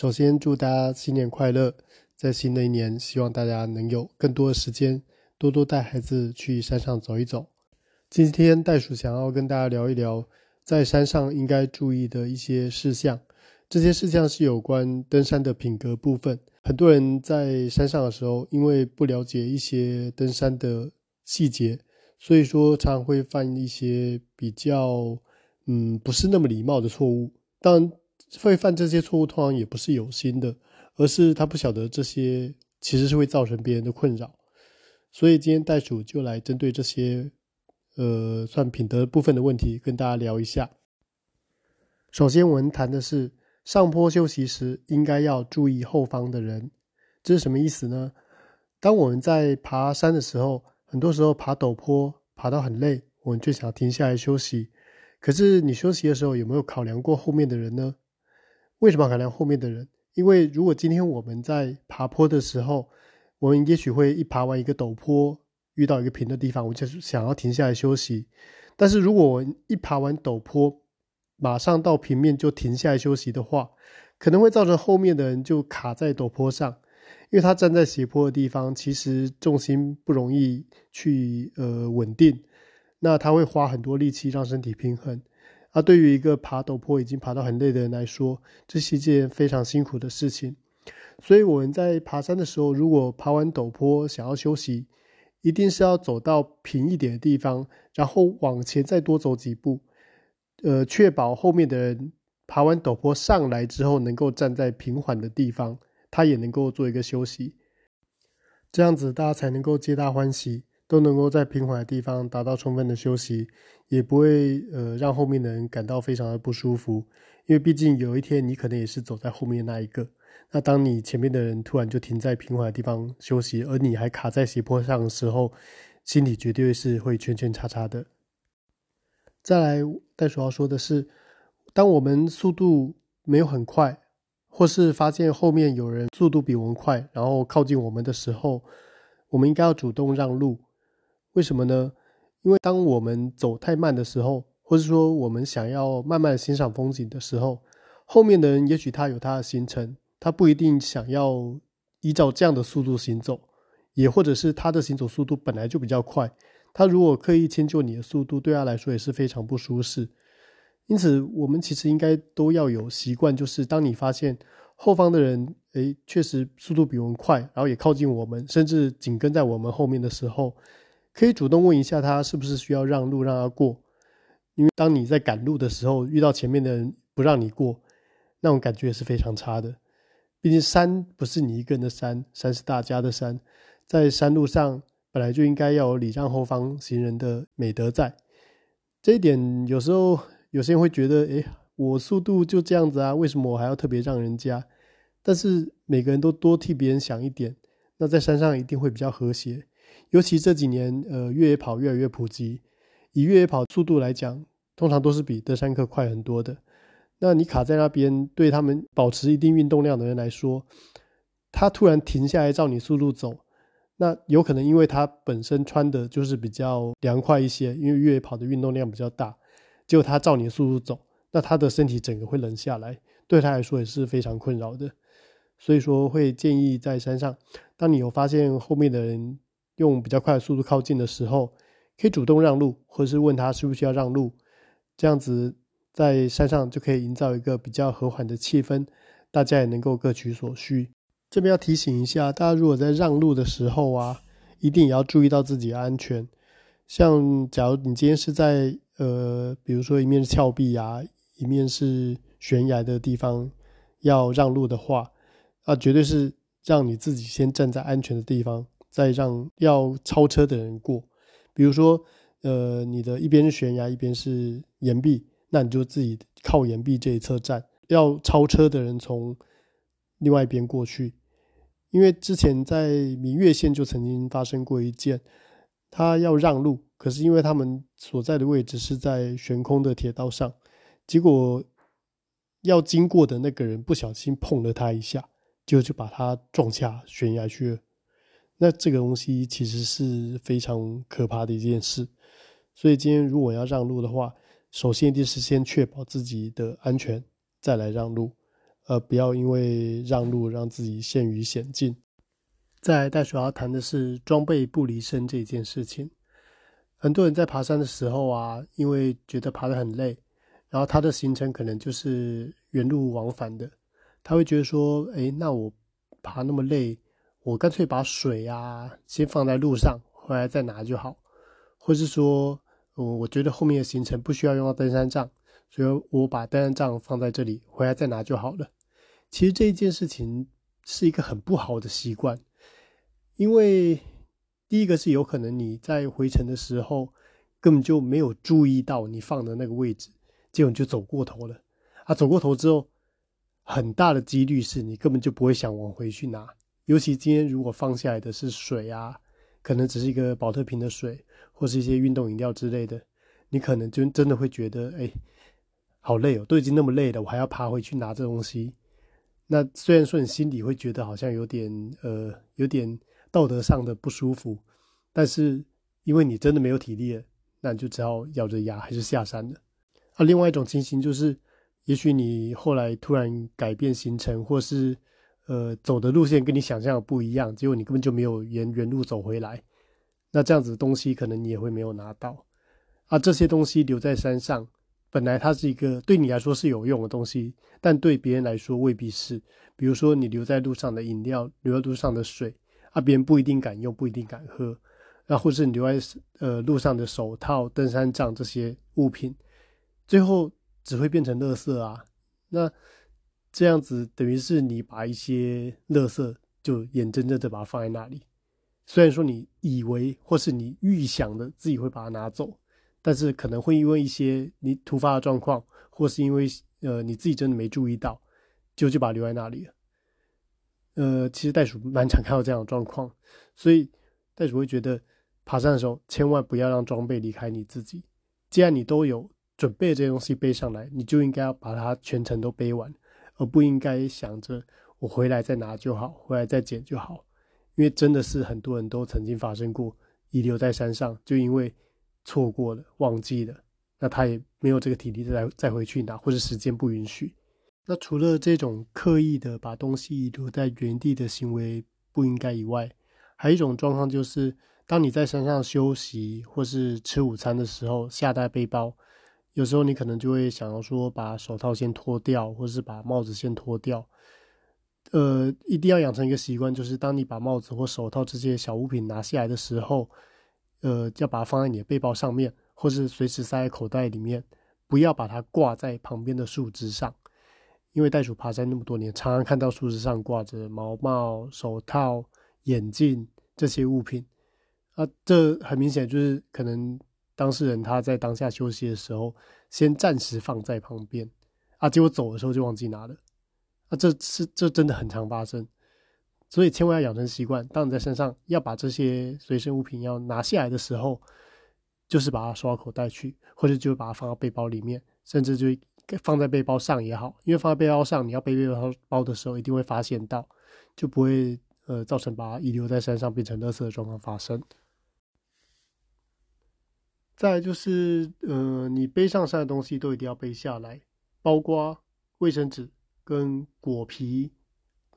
首先祝大家新年快乐！在新的一年，希望大家能有更多的时间，多多带孩子去山上走一走。今天袋鼠想要跟大家聊一聊，在山上应该注意的一些事项。这些事项是有关登山的品格部分。很多人在山上的时候，因为不了解一些登山的细节，所以说常常会犯一些比较嗯不是那么礼貌的错误。当。会犯这些错误，通常也不是有心的，而是他不晓得这些其实是会造成别人的困扰。所以今天袋鼠就来针对这些，呃，算品德部分的问题，跟大家聊一下。首先，我们谈的是上坡休息时应该要注意后方的人，这是什么意思呢？当我们在爬山的时候，很多时候爬陡坡，爬到很累，我们就想停下来休息。可是你休息的时候，有没有考量过后面的人呢？为什么要考量后面的人？因为如果今天我们在爬坡的时候，我们也许会一爬完一个陡坡，遇到一个平的地方，我就想要停下来休息。但是如果我一爬完陡坡，马上到平面就停下来休息的话，可能会造成后面的人就卡在陡坡上，因为他站在斜坡的地方，其实重心不容易去呃稳定，那他会花很多力气让身体平衡。而对于一个爬陡坡已经爬到很累的人来说，这是一件非常辛苦的事情。所以我们在爬山的时候，如果爬完陡坡想要休息，一定是要走到平一点的地方，然后往前再多走几步，呃，确保后面的人爬完陡坡上来之后，能够站在平缓的地方，他也能够做一个休息。这样子大家才能够皆大欢喜。都能够在平缓的地方达到充分的休息，也不会呃让后面的人感到非常的不舒服，因为毕竟有一天你可能也是走在后面那一个。那当你前面的人突然就停在平缓的地方休息，而你还卡在斜坡上的时候，心里绝对是会圈圈叉叉的。再来，袋鼠要说的是，当我们速度没有很快，或是发现后面有人速度比我们快，然后靠近我们的时候，我们应该要主动让路。为什么呢？因为当我们走太慢的时候，或者说我们想要慢慢欣赏风景的时候，后面的人也许他有他的行程，他不一定想要依照这样的速度行走，也或者是他的行走速度本来就比较快，他如果刻意迁就你的速度，对他来说也是非常不舒适。因此，我们其实应该都要有习惯，就是当你发现后方的人，诶，确实速度比我们快，然后也靠近我们，甚至紧跟在我们后面的时候。可以主动问一下他是不是需要让路让他过，因为当你在赶路的时候遇到前面的人不让你过，那种感觉也是非常差的。毕竟山不是你一个人的山，山是大家的山，在山路上本来就应该要有礼让后方行人的美德在。这一点有时候有些人会觉得，诶，我速度就这样子啊，为什么我还要特别让人家？但是每个人都多替别人想一点，那在山上一定会比较和谐。尤其这几年，呃，越野跑越来越普及。以越野跑速度来讲，通常都是比登山客快很多的。那你卡在那边，对他们保持一定运动量的人来说，他突然停下来照你速度走，那有可能因为他本身穿的就是比较凉快一些，因为越野跑的运动量比较大，结果他照你速度走，那他的身体整个会冷下来，对他来说也是非常困扰的。所以说，会建议在山上，当你有发现后面的人，用比较快的速度靠近的时候，可以主动让路，或者是问他需不需要让路，这样子在山上就可以营造一个比较和缓的气氛，大家也能够各取所需。这边要提醒一下，大家如果在让路的时候啊，一定也要注意到自己的安全。像假如你今天是在呃，比如说一面是峭壁啊，一面是悬崖的地方要让路的话，啊，绝对是让你自己先站在安全的地方。再让要超车的人过，比如说，呃，你的一边是悬崖，一边是岩壁，那你就自己靠岩壁这一侧站。要超车的人从另外一边过去，因为之前在明月线就曾经发生过一件，他要让路，可是因为他们所在的位置是在悬空的铁道上，结果要经过的那个人不小心碰了他一下，就就把他撞下悬崖去了。那这个东西其实是非常可怕的一件事，所以今天如果要让路的话，首先一定是先确保自己的安全，再来让路。而不要因为让路让自己陷于险境。再来，袋鼠要谈的是装备不离身这件事情。很多人在爬山的时候啊，因为觉得爬得很累，然后他的行程可能就是原路往返的，他会觉得说：“诶，那我爬那么累，我干脆把水啊先放在路上，回来再拿就好。”或是说，我我觉得后面的行程不需要用到登山杖，所以我把登山杖放在这里，回来再拿就好了。其实这一件事情是一个很不好的习惯，因为第一个是有可能你在回程的时候根本就没有注意到你放的那个位置，结果你就走过头了啊！走过头之后，很大的几率是你根本就不会想往回去拿。尤其今天如果放下来的是水啊，可能只是一个保特瓶的水，或是一些运动饮料之类的，你可能就真的会觉得，哎，好累哦，都已经那么累了，我还要爬回去拿这东西。那虽然说你心里会觉得好像有点呃有点道德上的不舒服，但是因为你真的没有体力了，那你就只好咬着牙还是下山了。啊，另外一种情形就是，也许你后来突然改变行程，或是呃走的路线跟你想象的不一样，结果你根本就没有沿原路走回来，那这样子的东西可能你也会没有拿到。啊，这些东西留在山上。本来它是一个对你来说是有用的东西，但对别人来说未必是。比如说你留在路上的饮料，留在路上的水，啊，别人不一定敢用，不一定敢喝。然后或是你留在呃路上的手套、登山杖这些物品，最后只会变成垃圾啊。那这样子等于是你把一些垃圾就眼睁睁的把它放在那里。虽然说你以为或是你预想的自己会把它拿走。但是可能会因为一些你突发的状况，或是因为呃你自己真的没注意到，就就把它留在那里了。呃，其实袋鼠蛮常看到这样的状况，所以袋鼠会觉得爬山的时候千万不要让装备离开你自己。既然你都有准备这些东西背上来，你就应该要把它全程都背完，而不应该想着我回来再拿就好，回来再捡就好。因为真的是很多人都曾经发生过遗留在山上，就因为。错过了，忘记了，那他也没有这个体力再再回去拿，或者时间不允许。那除了这种刻意的把东西留在原地的行为不应该以外，还有一种状况就是，当你在山上休息或是吃午餐的时候，下带背包，有时候你可能就会想要说，把手套先脱掉，或是把帽子先脱掉。呃，一定要养成一个习惯，就是当你把帽子或手套这些小物品拿下来的时候。呃，要把它放在你的背包上面，或是随时塞在口袋里面，不要把它挂在旁边的树枝上。因为袋鼠爬山那么多年，常常看到树枝上挂着毛帽、手套、眼镜这些物品。啊，这很明显就是可能当事人他在当下休息的时候，先暂时放在旁边，啊，结果走的时候就忘记拿了。啊，这是这真的很常发生。所以千万要养成习惯，当你在山上要把这些随身物品要拿下来的时候，就是把它收到口袋去，或者就把它放到背包里面，甚至就放在背包上也好，因为放在背包上，你要背背包包的时候一定会发现到，就不会呃造成把它遗留在山上变成垃圾的状况发生。再就是呃，你背上山的东西都一定要背下来，包括卫生纸跟果皮。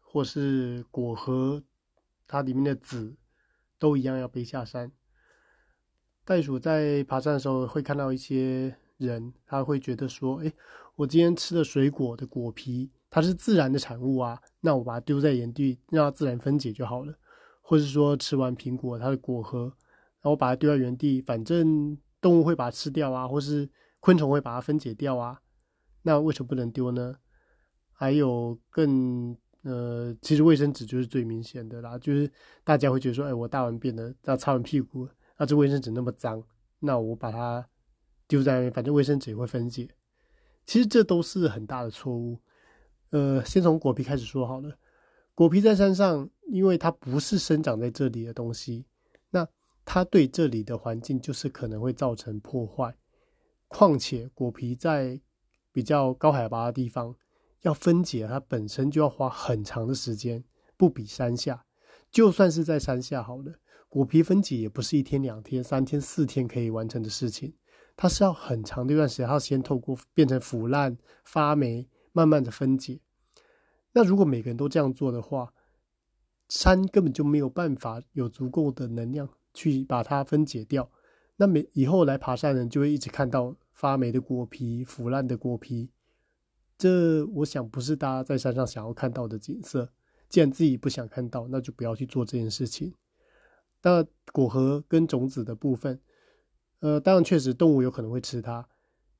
或是果核，它里面的籽都一样要背下山。袋鼠在爬山的时候会看到一些人，他会觉得说：“诶，我今天吃的水果的果皮，它是自然的产物啊，那我把它丢在原地，让它自然分解就好了。”或是说吃完苹果它的果核，然后把它丢在原地，反正动物会把它吃掉啊，或是昆虫会把它分解掉啊，那为什么不能丢呢？还有更。呃，其实卫生纸就是最明显的啦，就是大家会觉得说，哎，我大完便了，那擦完屁股，那这卫生纸那么脏，那我把它丢在那边，反正卫生纸也会分解。其实这都是很大的错误。呃，先从果皮开始说好了。果皮在山上，因为它不是生长在这里的东西，那它对这里的环境就是可能会造成破坏。况且果皮在比较高海拔的地方。要分解它本身就要花很长的时间，不比山下。就算是在山下好了，果皮分解也不是一天两天、三天四天可以完成的事情，它是要很长的一段时间，它先透过变成腐烂、发霉，慢慢的分解。那如果每个人都这样做的话，山根本就没有办法有足够的能量去把它分解掉。那么以后来爬山的人就会一直看到发霉的果皮、腐烂的果皮。这我想不是大家在山上想要看到的景色。既然自己不想看到，那就不要去做这件事情。那果核跟种子的部分，呃，当然确实动物有可能会吃它，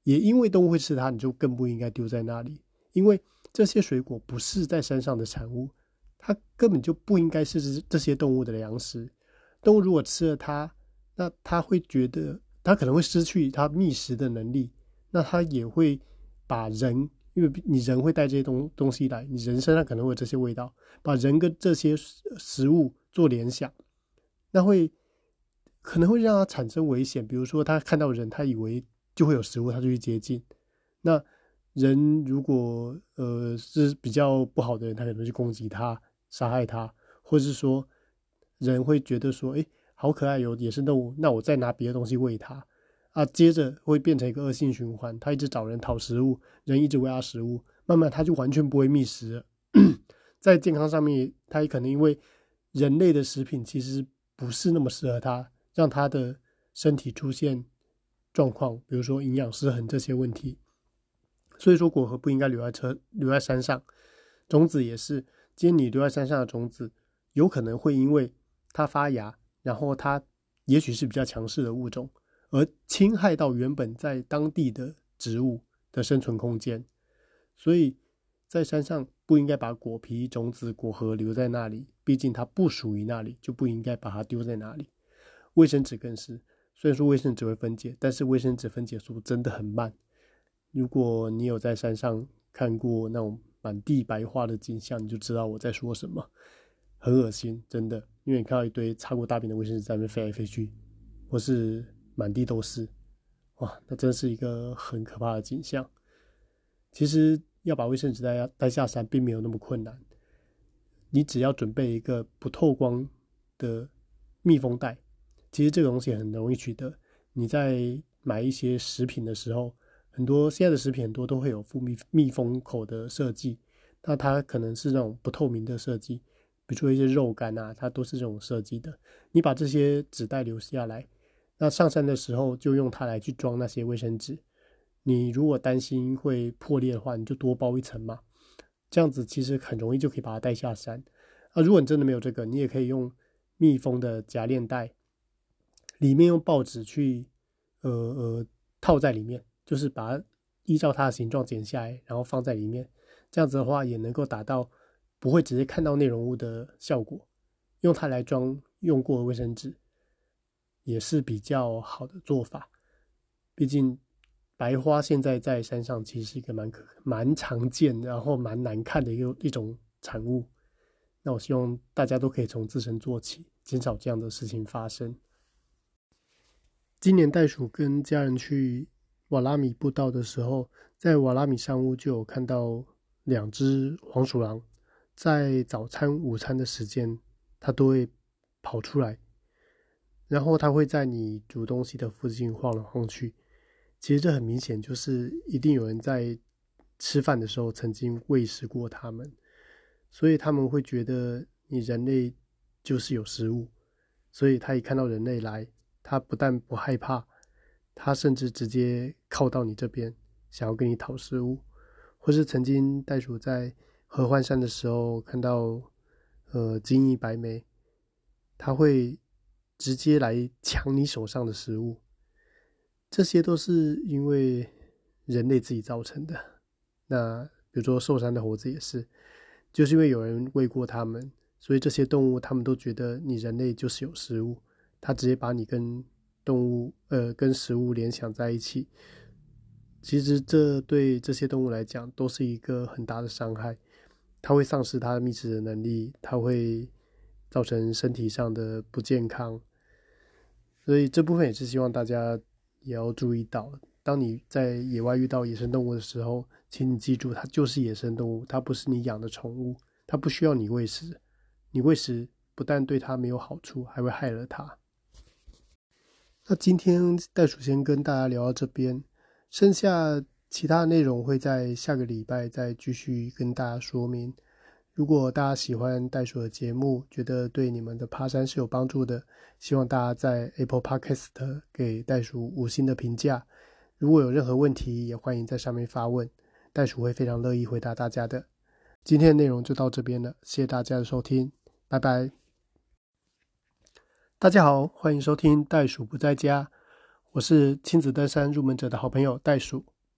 也因为动物会吃它，你就更不应该丢在那里。因为这些水果不是在山上的产物，它根本就不应该是这些动物的粮食。动物如果吃了它，那它会觉得它可能会失去它觅食的能力，那它也会把人。因为你人会带这些东东西来，你人身上可能会有这些味道，把人跟这些食物做联想，那会可能会让他产生危险。比如说，他看到人，他以为就会有食物，他就去接近。那人如果呃是比较不好的人，他可能去攻击他，杀害他，或者是说人会觉得说，哎，好可爱，有野生动物，那我再拿别的东西喂它。啊，接着会变成一个恶性循环，它一直找人讨食物，人一直喂它食物，慢慢它就完全不会觅食了。在健康上面，它也可能因为人类的食品其实不是那么适合它，让它的身体出现状况，比如说营养失衡这些问题。所以说，果核不应该留在车，留在山上，种子也是。今天你留在山上的种子，有可能会因为它发芽，然后它也许是比较强势的物种。而侵害到原本在当地的植物的生存空间，所以在山上不应该把果皮、种子、果核留在那里，毕竟它不属于那里，就不应该把它丢在那里。卫生纸更是，虽然说卫生纸会分解，但是卫生纸分解速度真的很慢。如果你有在山上看过那种满地白花的景象，你就知道我在说什么，很恶心，真的，因为你看到一堆擦过大便的卫生纸在那边飞来飞去，或是。满地都是，哇，那真是一个很可怕的景象。其实要把卫生纸带带下山，并没有那么困难。你只要准备一个不透光的密封袋，其实这个东西很容易取得。你在买一些食品的时候，很多现在的食品很多都会有附密密封口的设计，那它可能是那种不透明的设计，比如说一些肉干啊，它都是这种设计的。你把这些纸袋留下来。那上山的时候就用它来去装那些卫生纸。你如果担心会破裂的话，你就多包一层嘛。这样子其实很容易就可以把它带下山。啊，如果你真的没有这个，你也可以用密封的夹链袋，里面用报纸去呃呃套在里面，就是把依照它的形状剪下来，然后放在里面。这样子的话也能够达到不会直接看到内容物的效果。用它来装用过的卫生纸。也是比较好的做法，毕竟白花现在在山上其实是一个蛮可蛮常见，然后蛮难看的一个一种产物。那我希望大家都可以从自身做起，减少这样的事情发生。今年袋鼠跟家人去瓦拉米步道的时候，在瓦拉米山屋就有看到两只黄鼠狼，在早餐、午餐的时间，它都会跑出来。然后它会在你煮东西的附近晃来晃去，其实这很明显就是一定有人在吃饭的时候曾经喂食过它们，所以他们会觉得你人类就是有食物，所以他一看到人类来，他不但不害怕，他甚至直接靠到你这边，想要跟你讨食物，或是曾经袋鼠在合欢山的时候看到呃金翼白眉，它会。直接来抢你手上的食物，这些都是因为人类自己造成的。那比如说寿山的猴子也是，就是因为有人喂过它们，所以这些动物他们都觉得你人类就是有食物，它直接把你跟动物呃跟食物联想在一起。其实这对这些动物来讲都是一个很大的伤害，它会丧失它的觅食的能力，它会造成身体上的不健康。所以这部分也是希望大家也要注意到，当你在野外遇到野生动物的时候，请你记住，它就是野生动物，它不是你养的宠物，它不需要你喂食，你喂食不但对它没有好处，还会害了它。那今天袋鼠先跟大家聊到这边，剩下其他的内容会在下个礼拜再继续跟大家说明。如果大家喜欢袋鼠的节目，觉得对你们的爬山是有帮助的，希望大家在 Apple Podcast 给袋鼠五星的评价。如果有任何问题，也欢迎在上面发问，袋鼠会非常乐意回答大家的。今天的内容就到这边了，谢谢大家的收听，拜拜。大家好，欢迎收听袋鼠不在家，我是亲子登山入门者的好朋友袋鼠。